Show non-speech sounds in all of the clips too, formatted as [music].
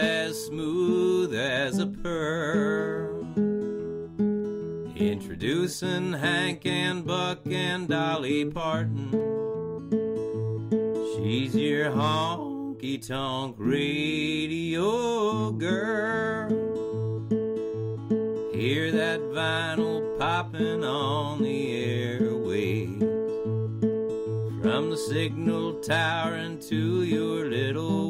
as smooth as a pearl. Introducing Hank and Buck and Dolly Parton. She's your honky tonk radio girl. Hear that vinyl popping on the airwaves. From the signal tower into your little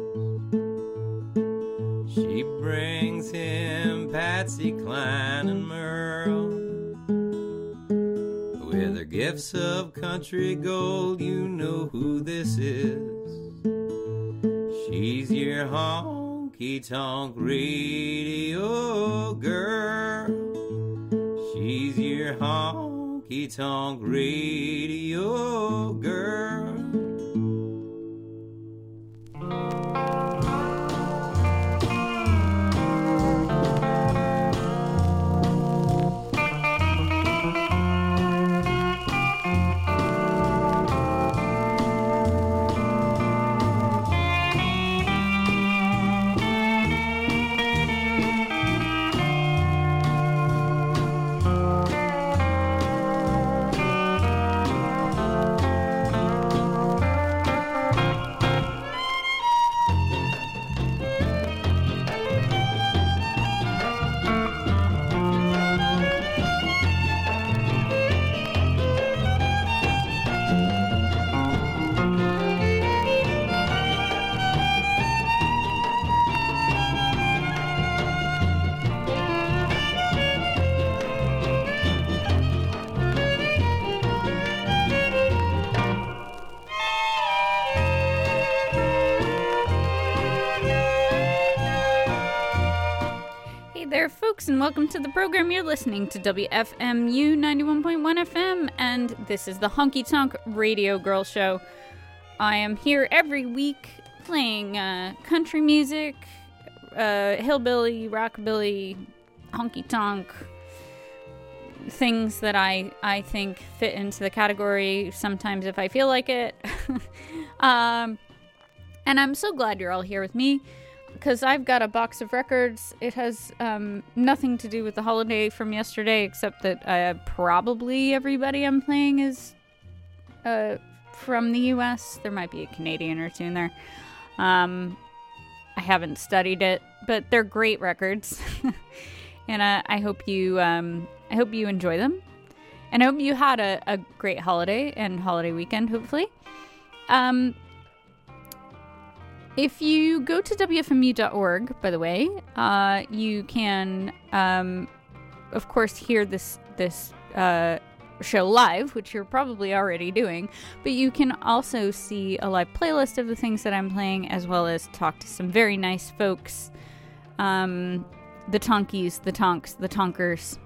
Brings him Patsy Cline and Merle. With her gifts of country gold, you know who this is. She's your honky tonk radio girl. She's your honky tonk radio girl. Welcome to the program. You're listening to WFMU 91.1 FM, and this is the Honky Tonk Radio Girl Show. I am here every week playing uh, country music, uh, hillbilly, rockabilly, honky tonk things that I, I think fit into the category sometimes if I feel like it. [laughs] um, and I'm so glad you're all here with me because I've got a box of records. It has um, nothing to do with the holiday from yesterday, except that uh, probably everybody I'm playing is uh, from the U.S. There might be a Canadian or two in there. Um, I haven't studied it, but they're great records, [laughs] and uh, I hope you um, I hope you enjoy them, and I hope you had a, a great holiday and holiday weekend. Hopefully. Um, if you go to WFMU.org, by the way, uh, you can, um, of course, hear this this uh, show live, which you're probably already doing. But you can also see a live playlist of the things that I'm playing, as well as talk to some very nice folks, um, the Tonkies, the Tonks, the Tonkers.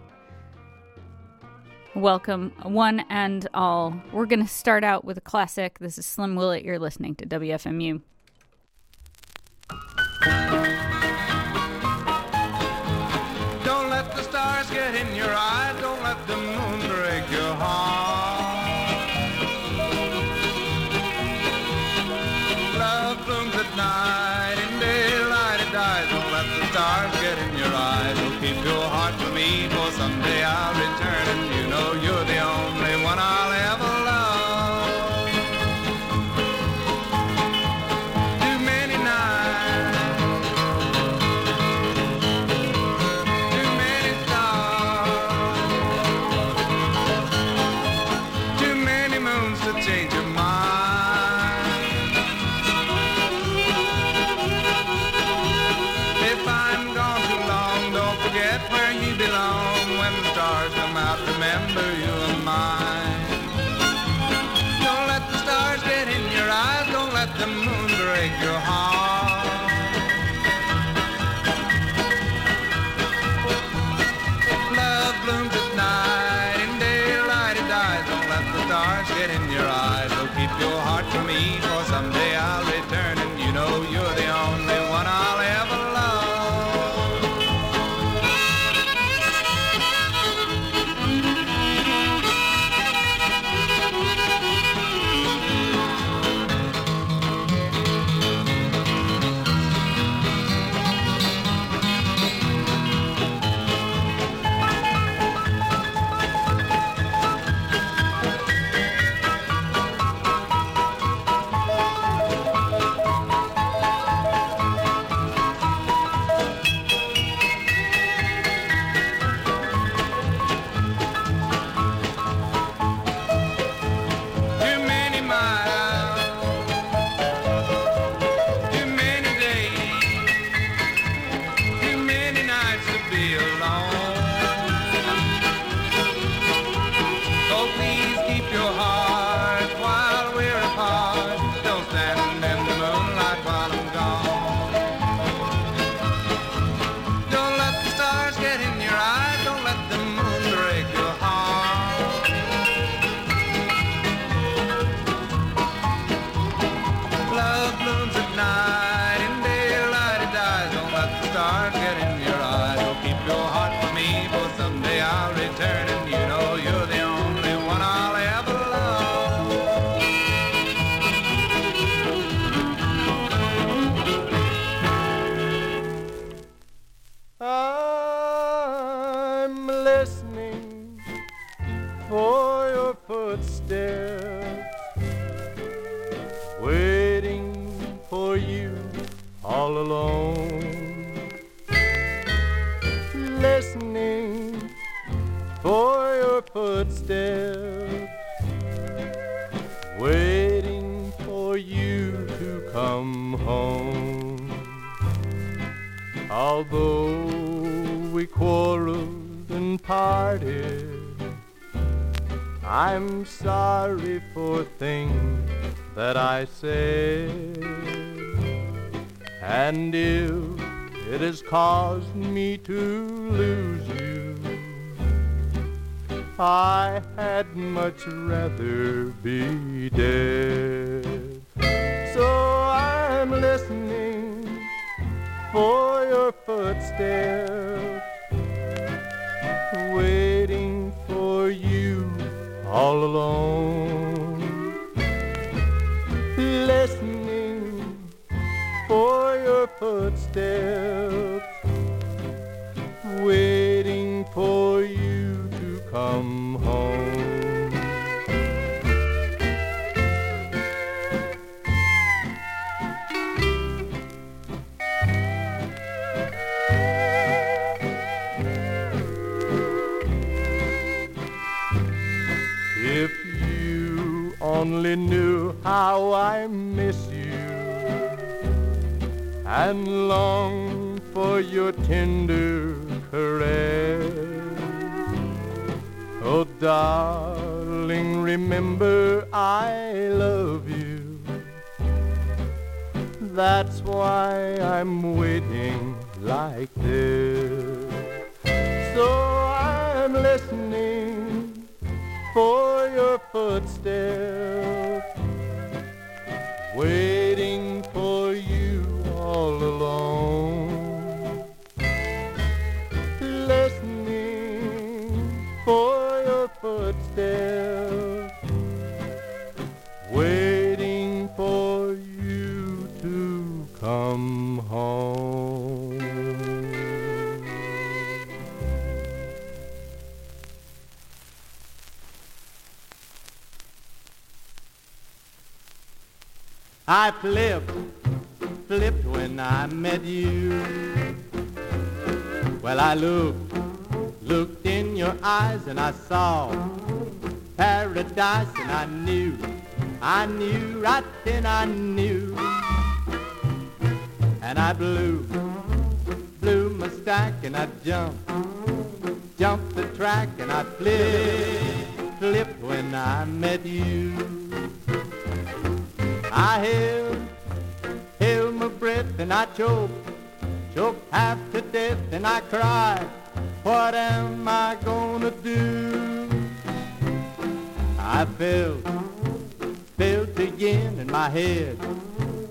Welcome, one and all. We're gonna start out with a classic. This is Slim Willet. You're listening to WFMU. only knew how I miss you and long for your tender caress. Oh, darling, remember I love you. That's why I'm waiting like this. So for your footsteps. I looked, looked in your eyes and I saw paradise and I knew, I knew right then I knew. And I blew, blew my stack and I jumped, jumped the track and I flipped, flipped when I met you. I held, held my breath and I choked choke half to death and I cried, What am I gonna do? I felt, felt again in my head,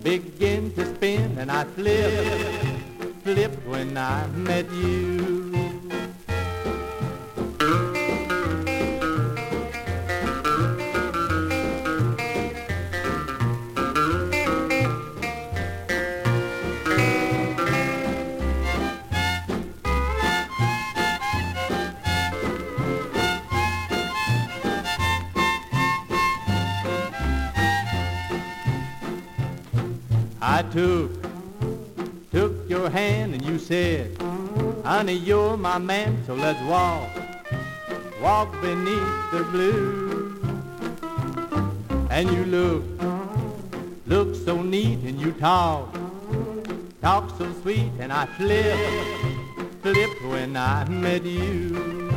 begin to spin and I flipped, flipped when I met you. Took, took your hand and you said, honey, you're my man, so let's walk, walk beneath the blue. And you look, look so neat and you talk, talk so sweet and I flipped, flipped when I met you.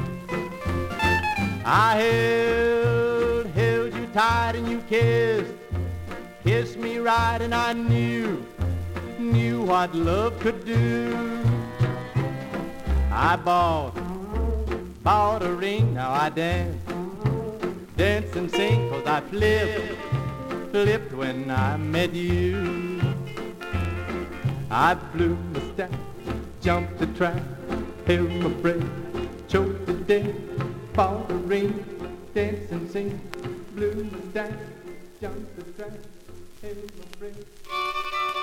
I held, held you tight and you kissed, kissed me right and I knew, knew what love could do. I bought, bought a ring, now I dance, dance and sing, cause I flipped, flipped when I met you. I blew my stack, jumped the track, held my breath, choked to death, bought a ring, dance and sing, blew my stack, jumped the track. Oh,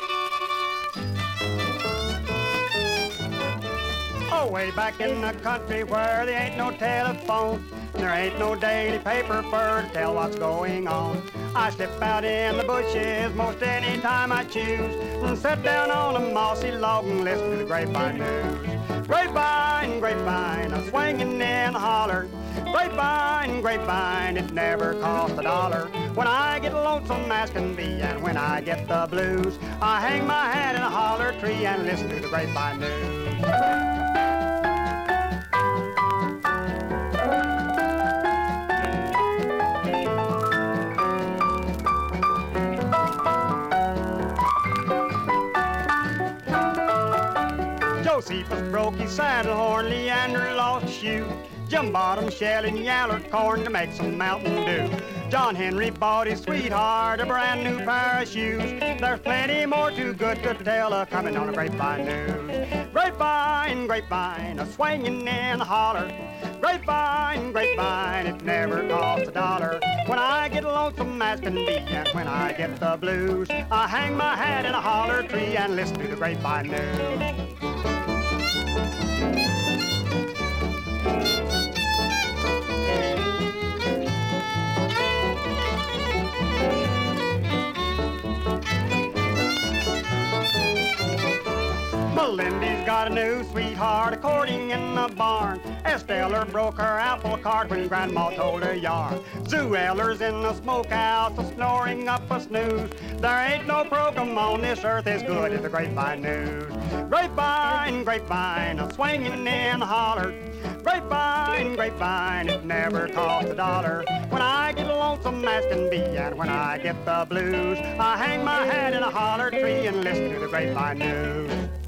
way back in the country where there ain't no telephone, there ain't no daily paper for to tell what's going on. I step out in the bushes most any time I choose and sit down on a mossy log and listen to the grapevine news. Grapevine, grapevine, a swinging in the holler. Grapevine, grapevine, it never costs a dollar. When I get lonesome as can be, and when I get the blues, I hang my hat in a holler tree and listen to the grapevine news. Josephus broke his saddle horn, Leander lost a shoe. Jim Bottom shelling yaller corn to make some Mountain Dew. John Henry bought his sweetheart a brand new pair of shoes. There's plenty more too good to tell uh, coming on a grapevine news. Grapevine, grapevine, a swinging in the holler. Grapevine, grapevine, it never costs a dollar. When I get lonesome as can be, and when I get the blues, I hang my hat in a holler tree and listen to the grapevine news. Melindy's got a new sweetheart courting in the barn. Estella broke her apple cart when Grandma told her yarn. Sue Eller's in the smokehouse, a snoring up a snooze. There ain't no program on this earth as good as the grapevine news. Grapevine, grapevine, a swinging in the holler. Grapevine, grapevine, it never costs a dollar. When I get lonesome as can be, and when I get the blues, I hang my hat in a holler tree and listen to the grapevine news.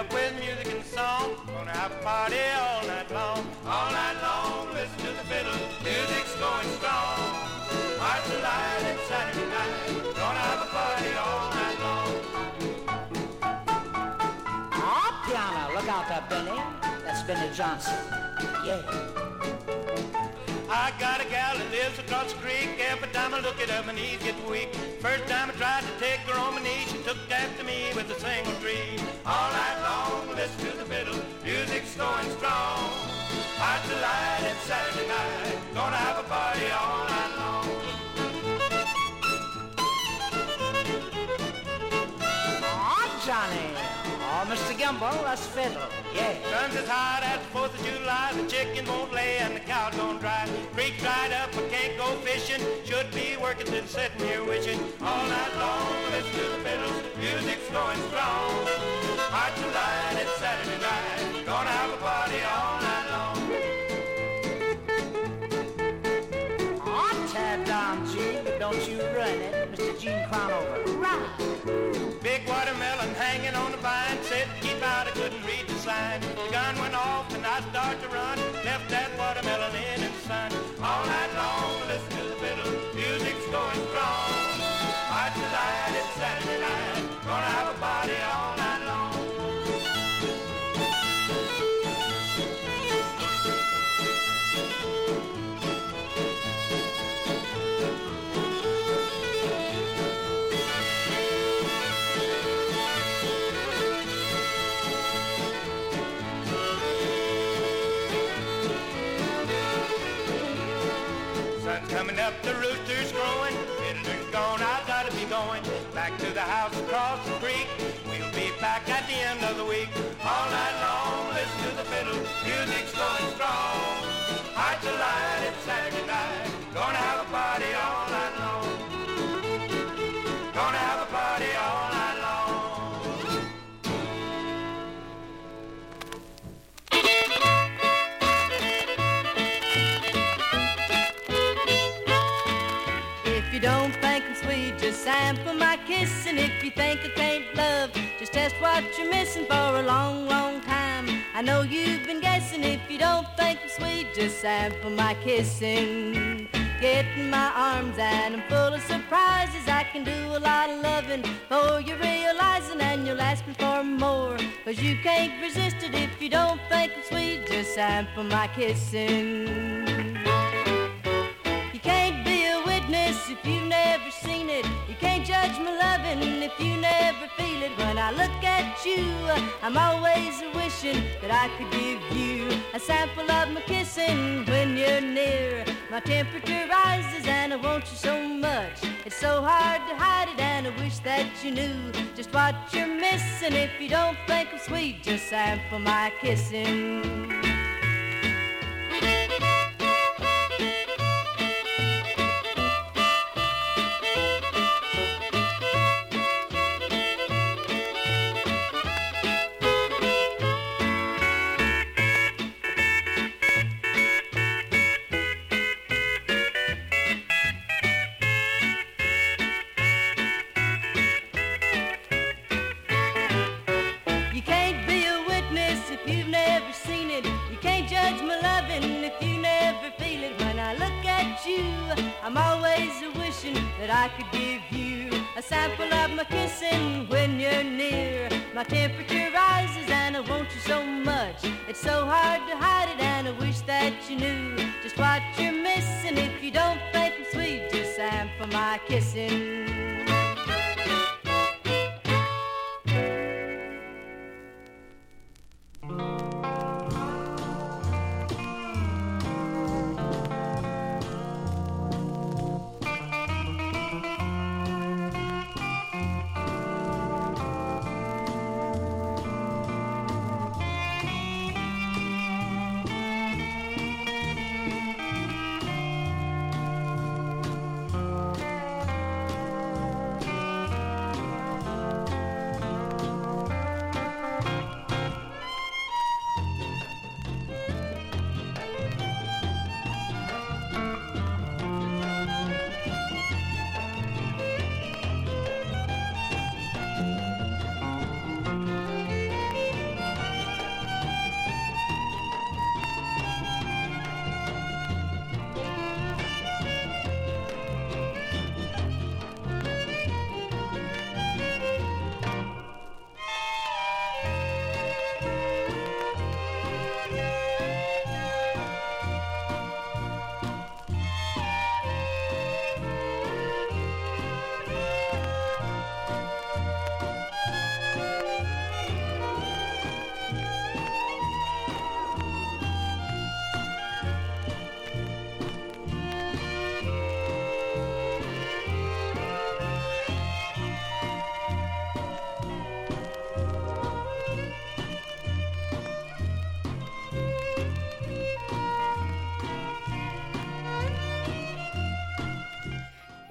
Up with music and song. Gonna have a party all night long. All night long, listen to the fiddle. Music's going strong. March the light and Saturday night. Gonna have a party all night long. Oh, piano, look out there, Benny. That's Benny Johnson. Yeah. I got a gal across the creek. Every time I look at her, my knees get weak. First time I tried to take her on my knee, she took after me with a single tree. All night long, listen to the fiddle, music's going strong. March the light, it's Saturday night, gonna have a party all night long. Gimble, that's fiddle. Yeah. Sun's as hot as the 4th of July. The chicken won't lay and the cow don't dry. Creek dried up, I can't go fishing. Should be working, then sitting here wishing. All night long, listen to the fiddles. Music's going strong. Hard to light, it's Saturday night. Gonna have a party all night long. Tad down, Gene, but don't you run it. Mr. Gene Crownover. Right. Big watermelon hanging on the vine. Said off and sample my kiss. And if you think I can't love, just test what you're missing for a long, long time. I know you've been guessing. If you don't think I'm sweet, just sample my kissing. Get in my arms and I'm full of surprises. I can do a lot of loving before you realizing and you'll ask me for more. Cause you can't resist it if you don't think I'm sweet, just sample my kissing. If you've never seen it. You can't judge my loving if you never feel it. When I look at you, I'm always wishing that I could give you a sample of my kissing when you're near. My temperature rises and I want you so much. It's so hard to hide it and I wish that you knew just what you're missing. If you don't think I'm sweet, just sample my kissing.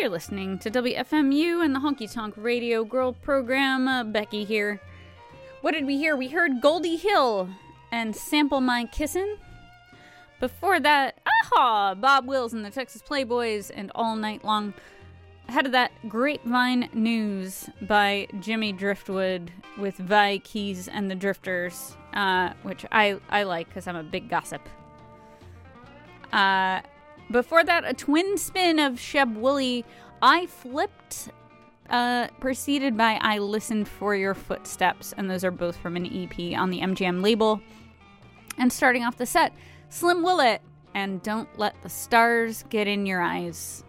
You're listening to WFMU and the Honky Tonk Radio Girl program. Uh, Becky here. What did we hear? We heard Goldie Hill and Sample My Kissin'. Before that, aha! Bob Wills and the Texas Playboys and All Night Long. Ahead of that, Grapevine News by Jimmy Driftwood with Vi Keys and the Drifters, uh, which I, I like because I'm a big gossip. Uh, before that, a twin spin of Sheb Wooley. I flipped, uh, preceded by I listened for your footsteps, and those are both from an EP on the MGM label. And starting off the set, Slim Willet and Don't Let the Stars Get in Your Eyes.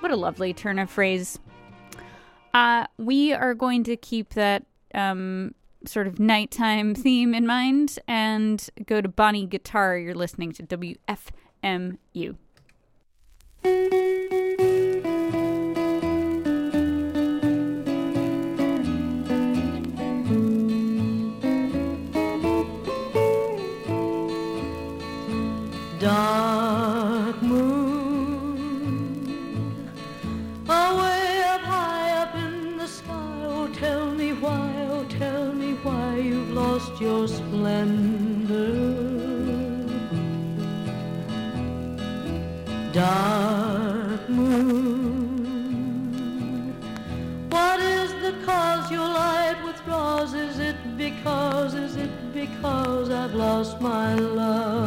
What a lovely turn of phrase. Uh, we are going to keep that um, sort of nighttime theme in mind and go to Bonnie Guitar. You're listening to WFMU. Lost my love?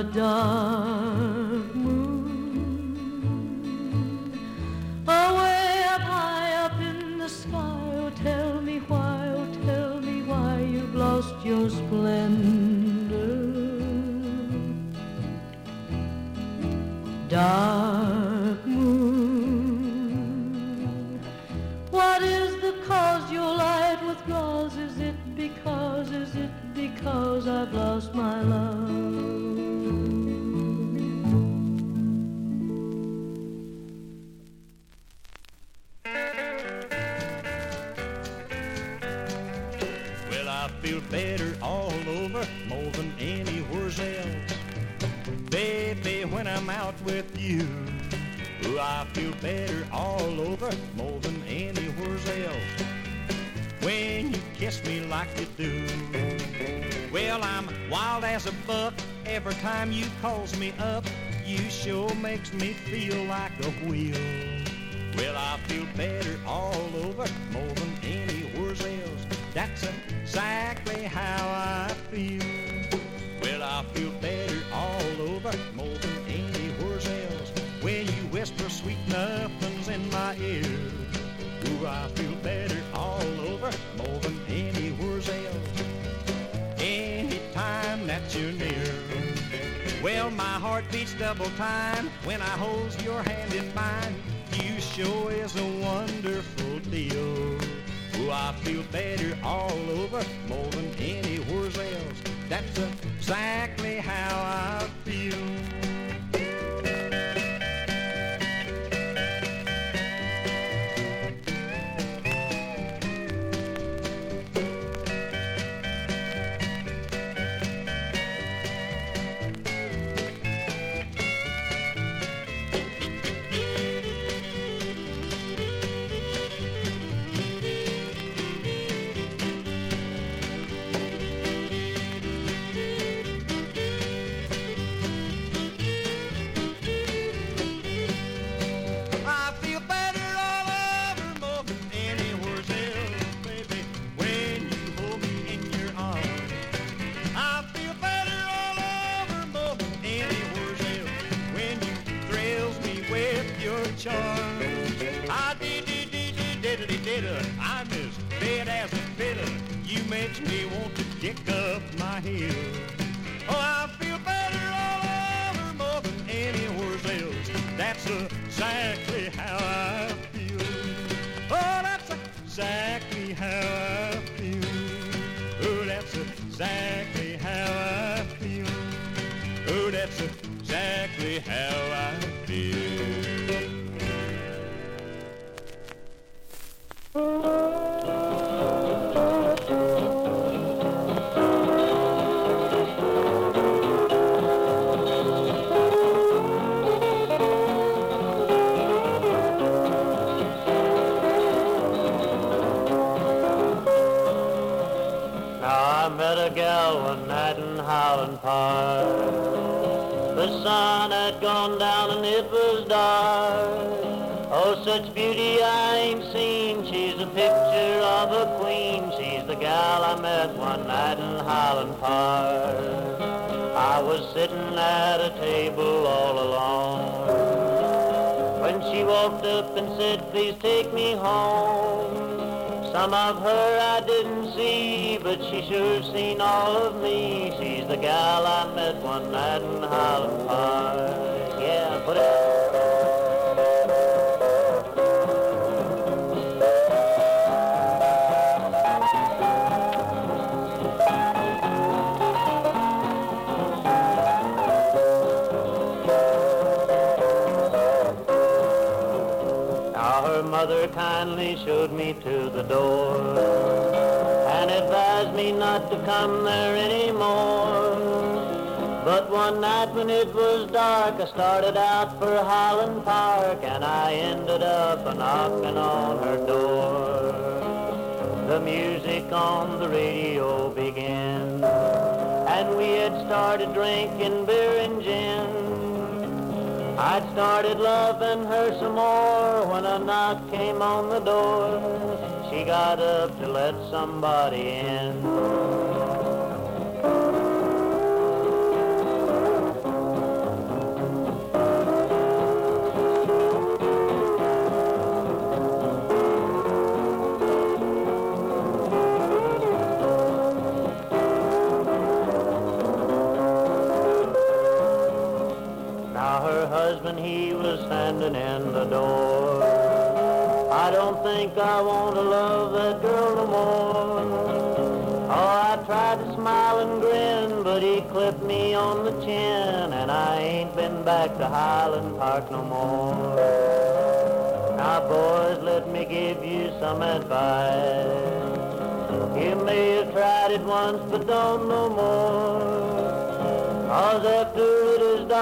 A dark do, well, I'm wild as a buck every time you calls me up. You sure makes me feel like a wheel. Well, I feel better all over more than anywhere else. That's exactly how I feel. You're near. Well, my heart beats double time when I hold your hand in mine. You sure is a wonderful deal. Oh, I feel better all over more than anywhere else. That's exactly how I feel. Kindly showed me to the door and advised me not to come there anymore. But one night when it was dark, I started out for Highland Park and I ended up a knocking on her door. The music on the radio began and we had started drinking beer and gin. I'd started loving her some more when a knock came on the door. She got up to let somebody in. Door. I don't think I want to love that girl no more. Oh, I tried to smile and grin, but he clipped me on the chin, and I ain't been back to Highland Park no more. Now, boys, let me give you some advice. You may have tried it once, but don't no more. Cause after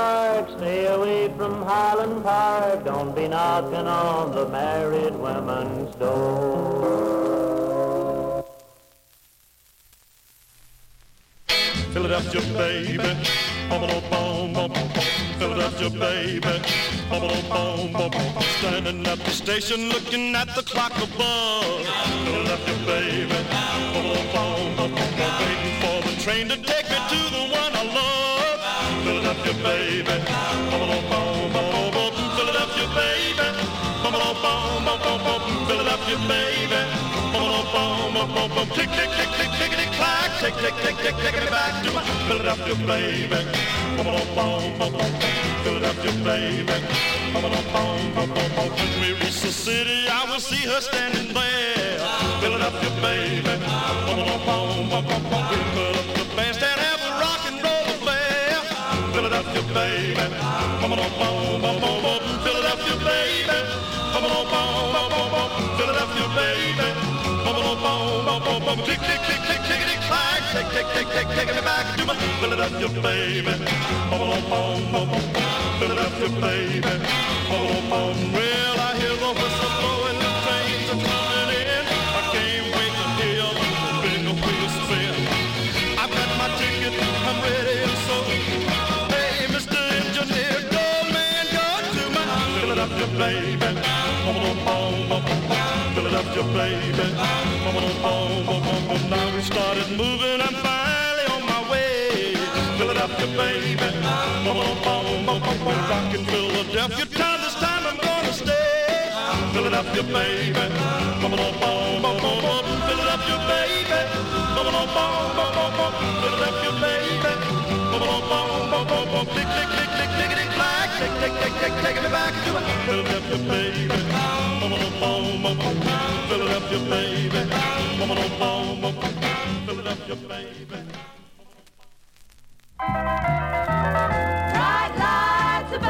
dark, stay away from Highland Park. Don't be knocking on the married women's door. Philadelphia, baby. Philadelphia, baby. Standing at the station looking at the clock above. Philadelphia, baby. Waiting for the train to take me to the one I love. Baby. Bum, bum. Philadelphia, baby. Bum, bum, bum, bum, bum, bum. Philadelphia, baby. Bum, bum, bum, bum, bum, bum. Tick, tick, tick, tick, tickety, clack. Tick, tick, tick, tick, taking me back to my Philadelphia, baby. Bum, bum, bum, bum, bum. Philadelphia, baby. Bum, bum, bum, bum, bum, bum. When we reach the city, I will see her standing there. Philadelphia, baby. Bum, bum, bum, bum, bum, bum. We'll put up the bandstand, Philadelphia, baby. Bum, bum, bum, bum, bum, bum. Philadelphia, baby. Bum, bum, bum, bum, bum, bum. Philadelphia, baby. Bum, bum, bum, bum, bum, bum. Tick, tick, tick, tick, tickety, clack. Tick, tick, tick, tick, taking me back to my Philadelphia, baby. Bum, bum, bum, bum, bum. Philadelphia, baby. Bum, bum, bum. Well, I hear the whistle Philadelphia, baby. Philadelphia, baby. Now we started moving. I'm finally on my way. Philadelphia, baby. Rockin' Philadelphia. Time this time I'm gonna stay. Philadelphia, baby. Philadelphia, baby. Philadelphia, baby. Click, click, click, click, click, click, click. Take, take, take, take, me back to Philadelphia, baby. Mama, mama, mama. Philadelphia, baby. Mama, mama, mama. Philadelphia, baby. Bright lights of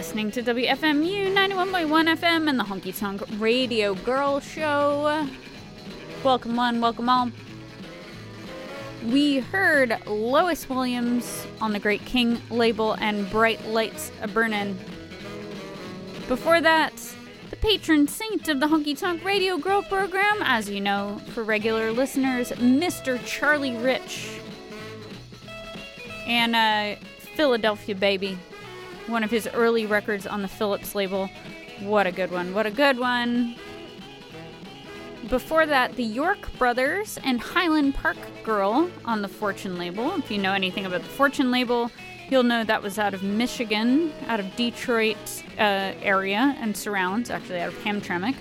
listening to WFMU 91.1 FM and the Honky Tonk Radio Girl Show. Welcome one, welcome all. We heard Lois Williams on the Great King label and Bright Lights a Burnin'. Before that, the patron saint of the Honky Tonk Radio Girl program, as you know, for regular listeners, Mr. Charlie Rich. And uh, Philadelphia Baby one of his early records on the Phillips label. What a good one! What a good one! Before that, the York Brothers and Highland Park Girl on the Fortune label. If you know anything about the Fortune label, you'll know that was out of Michigan, out of Detroit uh, area and surrounds, actually out of Hamtramck.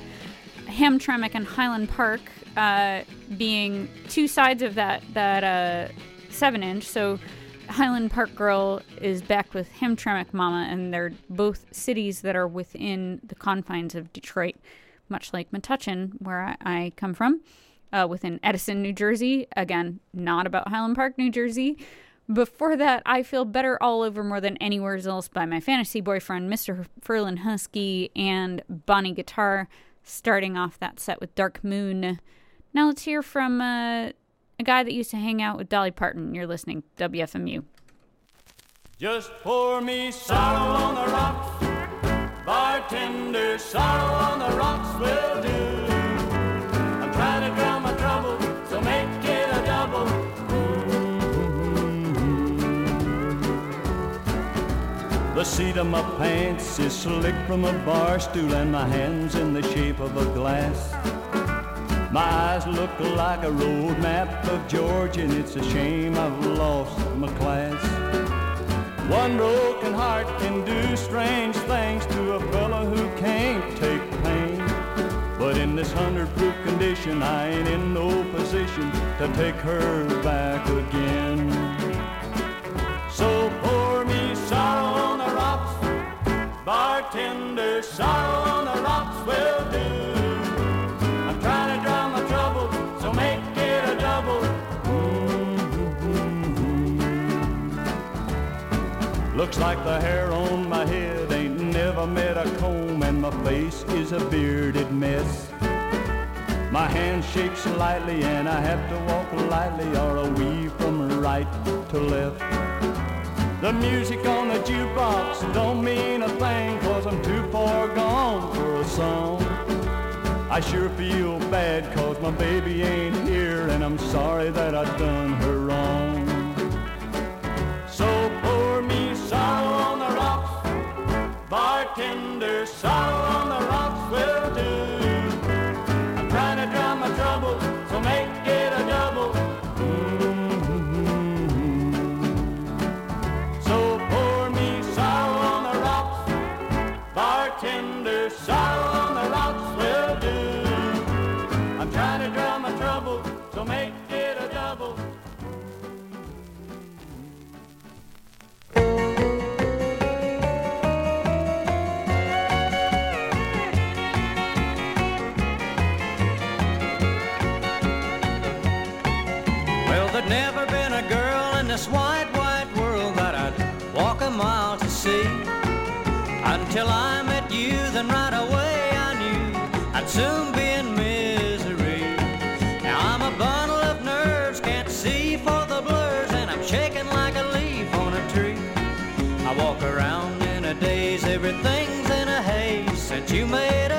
Hamtramck and Highland Park uh, being two sides of that that uh, seven inch. So Highland Park Girl is backed with Hamtramck Mama, and they're both cities that are within the confines of Detroit, much like Metuchen, where I, I come from, uh, within Edison, New Jersey. Again, not about Highland Park, New Jersey. Before that, I Feel Better All Over More Than Anywhere Else by my fantasy boyfriend, Mr. Ferlin Husky, and Bonnie Guitar, starting off that set with Dark Moon. Now let's hear from uh, a guy that used to hang out with Dolly Parton. You're listening WFMU. Just pour me sorrow on the rocks, bartender. Sorrow on the rocks will do. I'm trying to drown my trouble, so make it a double. The seat of my pants is slick from a bar stool, and my hands in the shape of a glass. My eyes look like a road map of Georgia, and it's a shame I've lost my class. One broken heart can do strange things to a fellow who can't take pain. But in this hundred proof condition, I ain't in no position to take her back again. So pour me sorrow on the rocks, bartender, sorrow on the rocks will do. Looks like the hair on my head ain't never met a comb, and my face is a bearded mess. My hand shakes slightly, and I have to walk lightly, or a weave from right to left. The music on the jukebox don't mean a thing, cause I'm too far gone for a song. I sure feel bad, cause my baby ain't here, and I'm sorry that I done her wrong. So me on the rocks, bartender, sorrow on the rocks will do. Soon be in misery. Now I'm a bundle of nerves, can't see for the blurs, and I'm shaking like a leaf on a tree. I walk around in a daze, everything's in a haze since you made a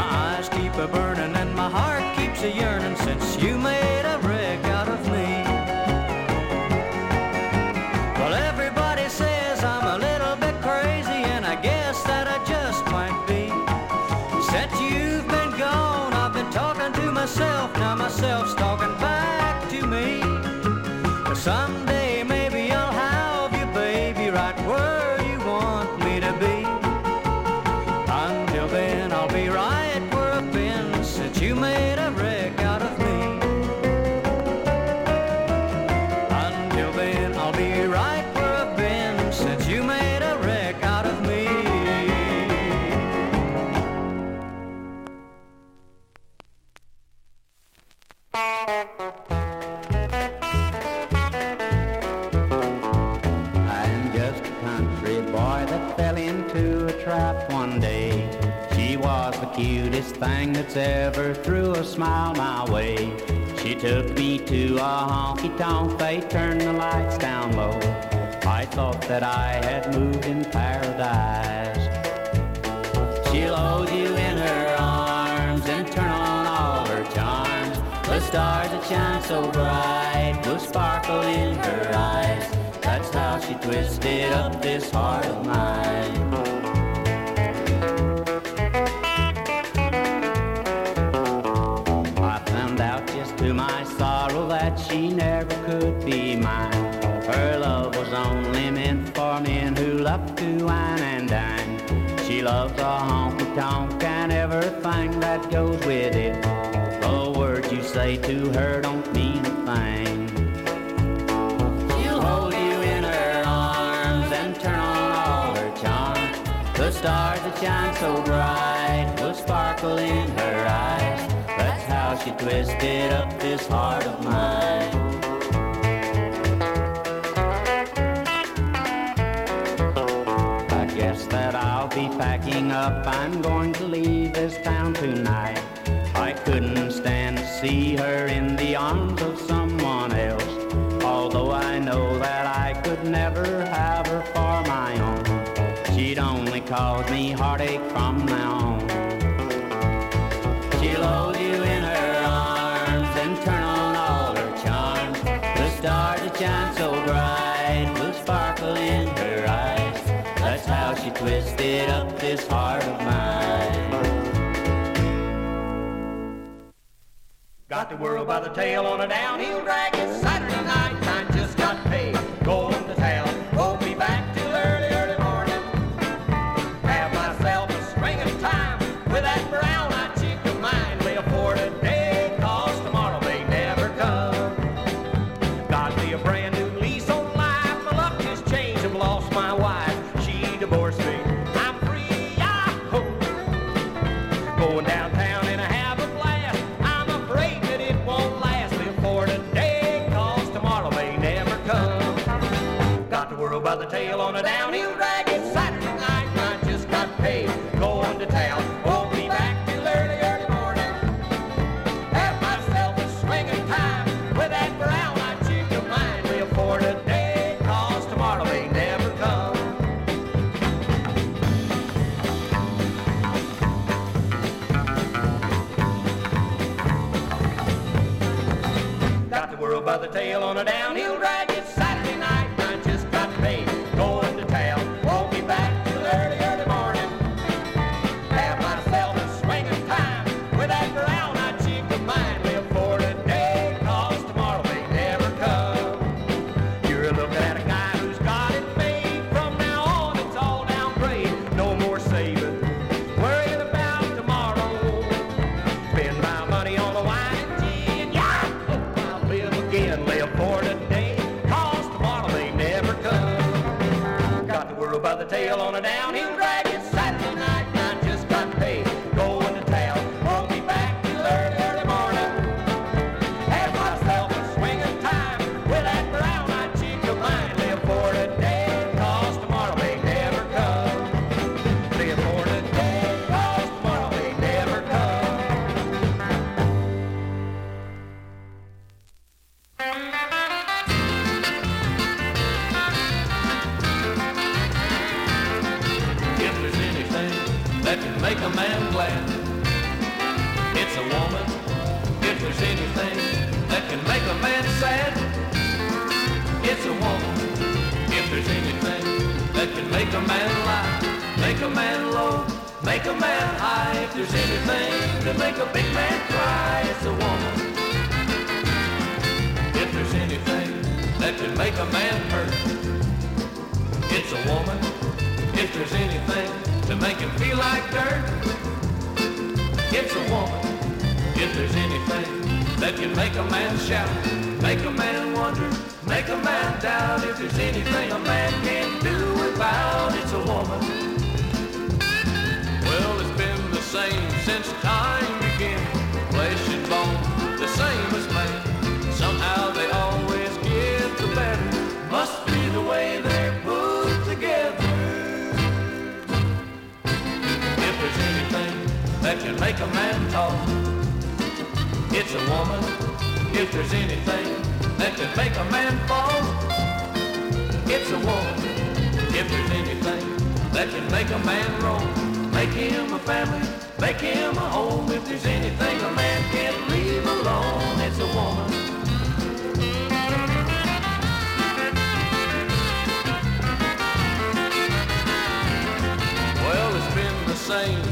My eyes keep a burning and my heart keeps a yearning since you made a wreck out of me. Well, everybody says I'm a little bit crazy, and I guess that I just might be. Since you've been gone, I've been talking to myself, now myself's talking back to me. But someday thing that's ever threw a smile my way. She took me to a honky tonk, they turned the lights down low. I thought that I had moved in paradise. She'll hold you in her arms and turn on all her charms. The stars that shine so bright will sparkle in her eyes. That's how she twisted up this heart of mine. that she never could be mine. Her love was only meant for men who love to wine and dine. She loves a honky tonk and everything that goes with it. The words you say to her don't mean a thing. She'll hold you in her arms and turn on all her. The stars that shine so bright will sparkle in her eyes she twisted up this heart of mine. I guess that I'll be packing up. I'm going to leave this town tonight. I couldn't stand to see her in the arms of someone else. Although I know that I could never have her for my own. She'd only cause me heartache from now lifted up this heart of mine. Got the world by the tail on a downhill drag. It's Saturday night, I just got paid. Go by the tail on a downhill drag.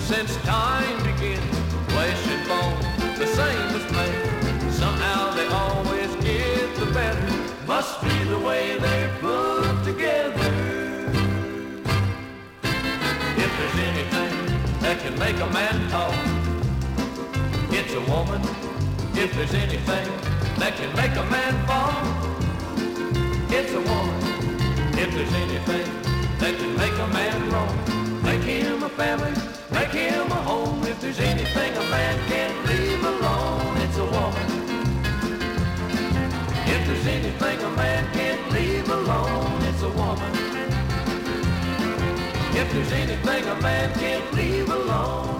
Since time begins, Flesh and bone, the same as man. Somehow they always get the better. Must be the way they're put together. If there's anything that can make a man talk, it's a woman. If there's anything that can make a man fall, it's a woman. If there's anything that can make a man roam, make him a family, make him a home. If there's anything a man can't leave alone, it's a woman. If there's anything a man can't leave alone, it's a woman. If there's anything a man can't leave alone,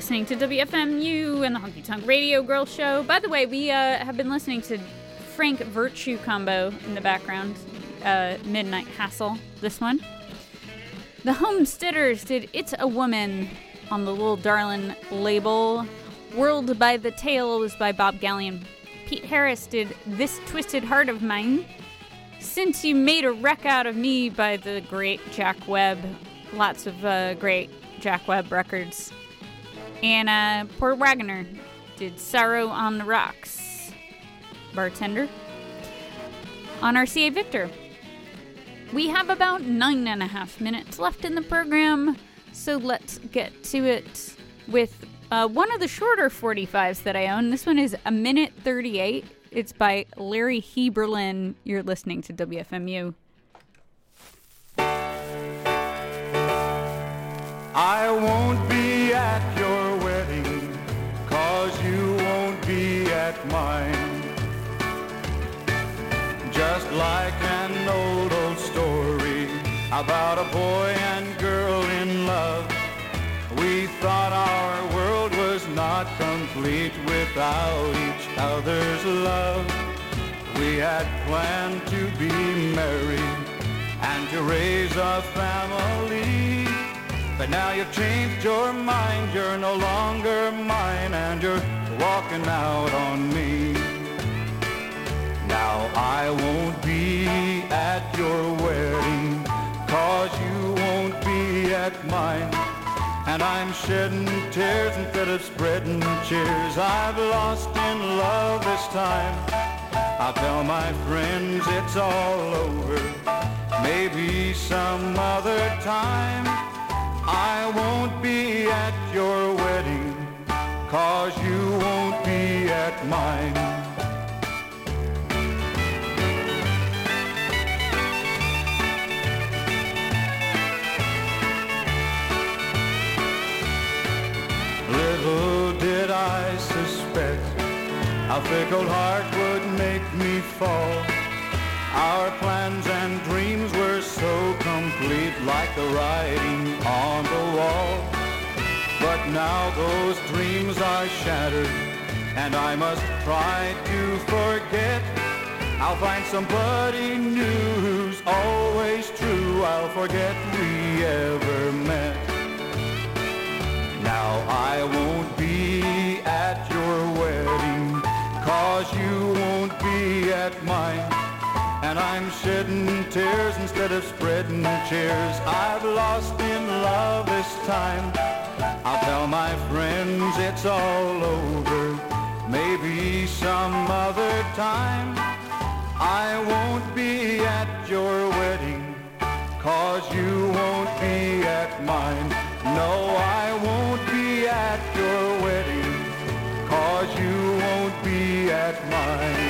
listening to WFMU and the Honky Tonk Radio Girl Show. By the way, we uh, have been listening to Frank Virtue combo in the background. Uh, Midnight Hassle, this one. The Homesteaders did It's a Woman on the Little Darlin' label. World by the Tail was by Bob Gallion. Pete Harris did This Twisted Heart of Mine. Since You Made a Wreck Out of Me by the great Jack Webb. Lots of uh, great Jack Webb records. Anna Porter Wagoner did Sorrow on the Rocks. Bartender. On RCA Victor. We have about nine and a half minutes left in the program, so let's get to it with uh, one of the shorter 45s that I own. This one is a minute 38. It's by Larry Heaberlin. You're listening to WFMU. I won't be at your wedding, cause you won't be at mine. Just like an old, old story about a boy and girl in love. We thought our world was not complete without each other's love. We had planned to be married and to raise a family. But now you've changed your mind, you're no longer mine, and you're walking out on me. Now I won't be at your wedding, cause you won't be at mine. And I'm shedding tears instead of spreading cheers. I've lost in love this time. I tell my friends it's all over. Maybe some other time. I won't be at your wedding, cause you won't be at mine. Fickle heart would make me fall. Our plans and dreams were so complete like the writing on the wall. But now those dreams are shattered and I must try to forget. I'll find somebody new who's always true. I'll forget we ever met. Now I won't be you won't be at mine. And I'm shedding tears instead of spreading cheers. I've lost in love this time. I'll tell my friends it's all over. Maybe some other time. I won't be at your wedding, cause you won't be at mine. No, I won't be at your wedding, cause you mine.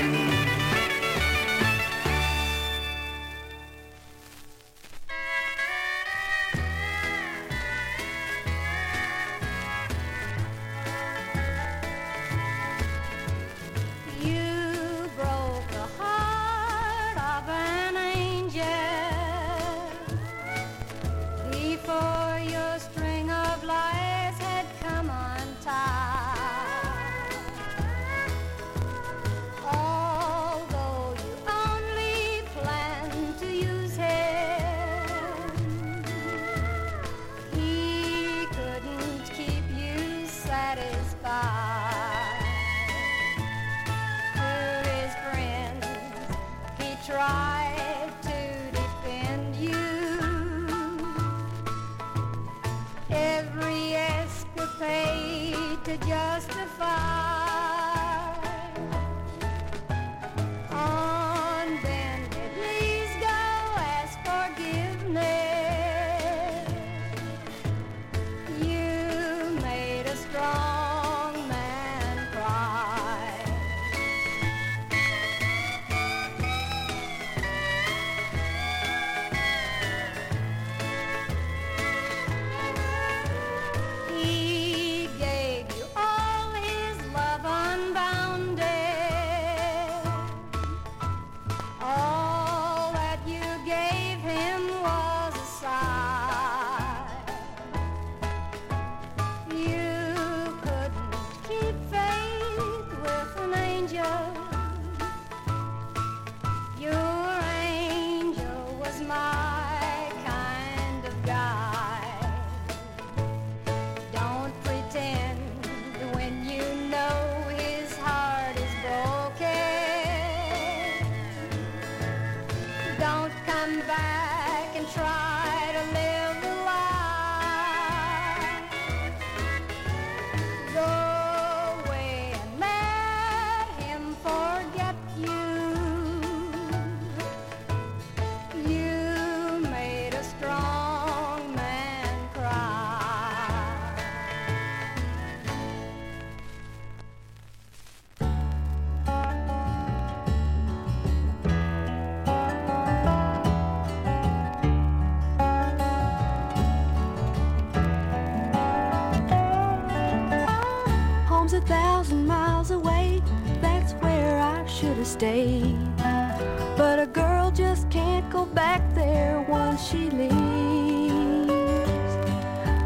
Go back there once she leaves.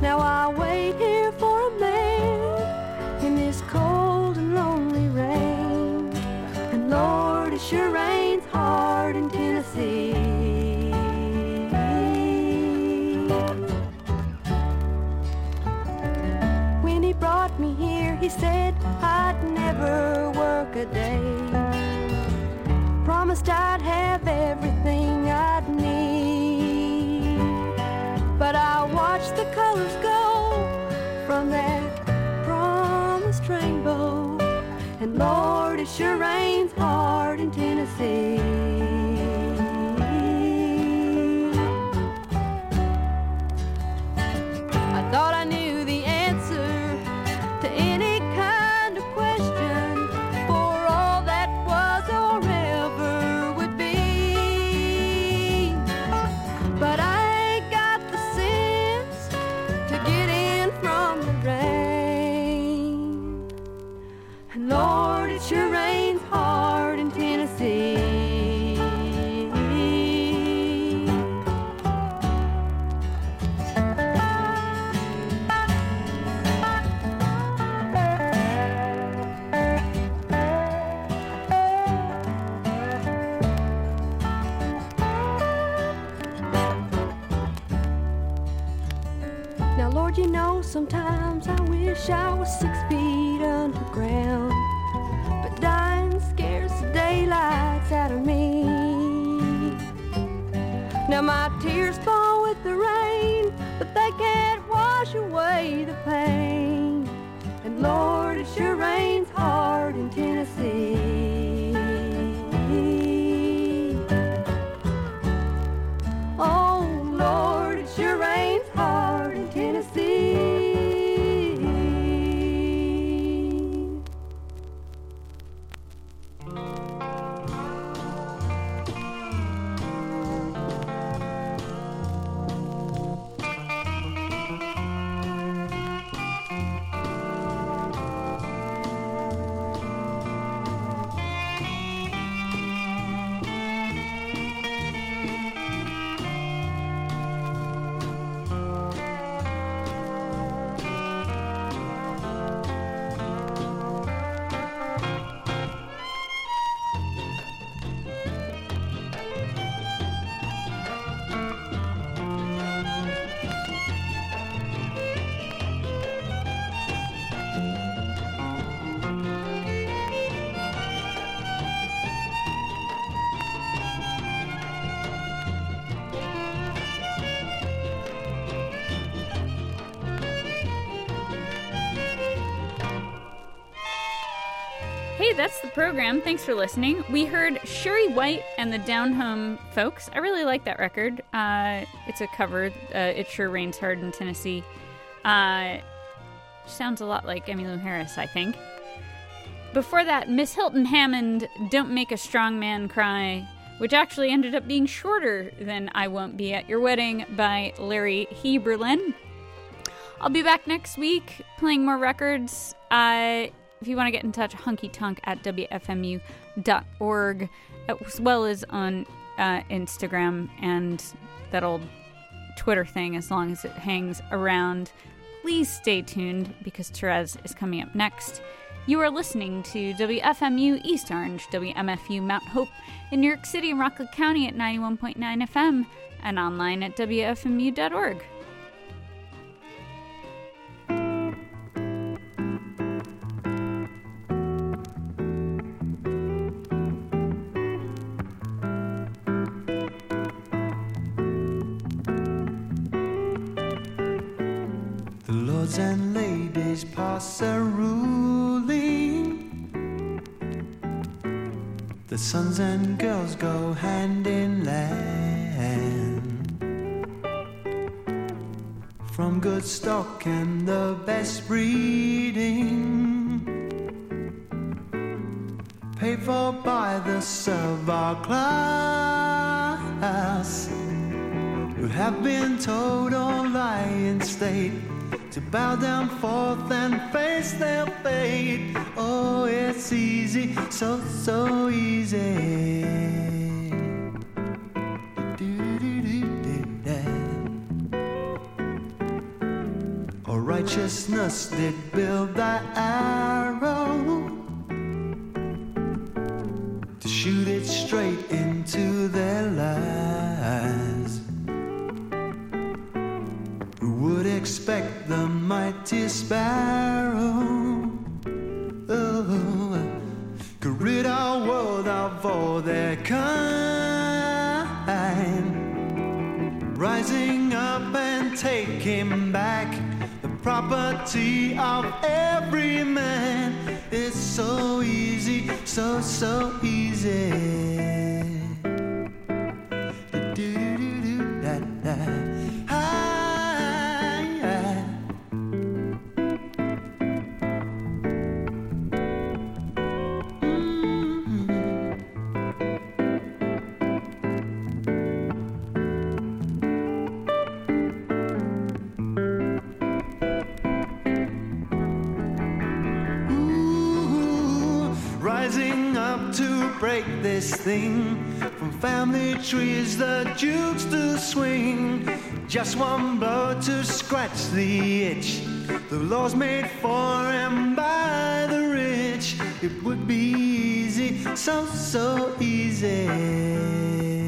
Now I wait here for a man in this cold and lonely rain. And Lord, it sure rains hard in Tennessee. When he brought me here, he said I'd never work a day. Promised I'd have But I watched the colors go from that promised rainbow. And Lord, it sure rains hard in Tennessee. I program. Thanks for listening. We heard Chery White and the Down Home Folks. I really like that record. Uh, it's a cover. Uh, it sure rains hard in Tennessee. Uh, sounds a lot like Emmylou Harris, I think. Before that, Miss Hilton Hammond, Don't Make a Strong Man Cry, which actually ended up being shorter than I Won't Be at Your Wedding by Larry Heaberlin. I'll be back next week playing more records. Uh, if you want to get in touch, honkytonk at wfmu.org, as well as on uh, Instagram and that old Twitter thing as long as it hangs around. Please stay tuned because Therese is coming up next. You are listening to WFMU East Orange, WMFU Mount Hope in New York City and Rockland County at 91.9 FM and online at WFMU.org. lords and ladies pass a ruling. The sons and girls go hand in hand. From good stock and the best breeding. Paid for by the servile class who have been told all lie in state to bow down forth and face their fate. Oh, it's easy, so, so easy. Righteousness did build that arrow trees, the jukes to swing. Just one blow to scratch the itch. The laws made for and by the rich. It would be easy, so, so easy.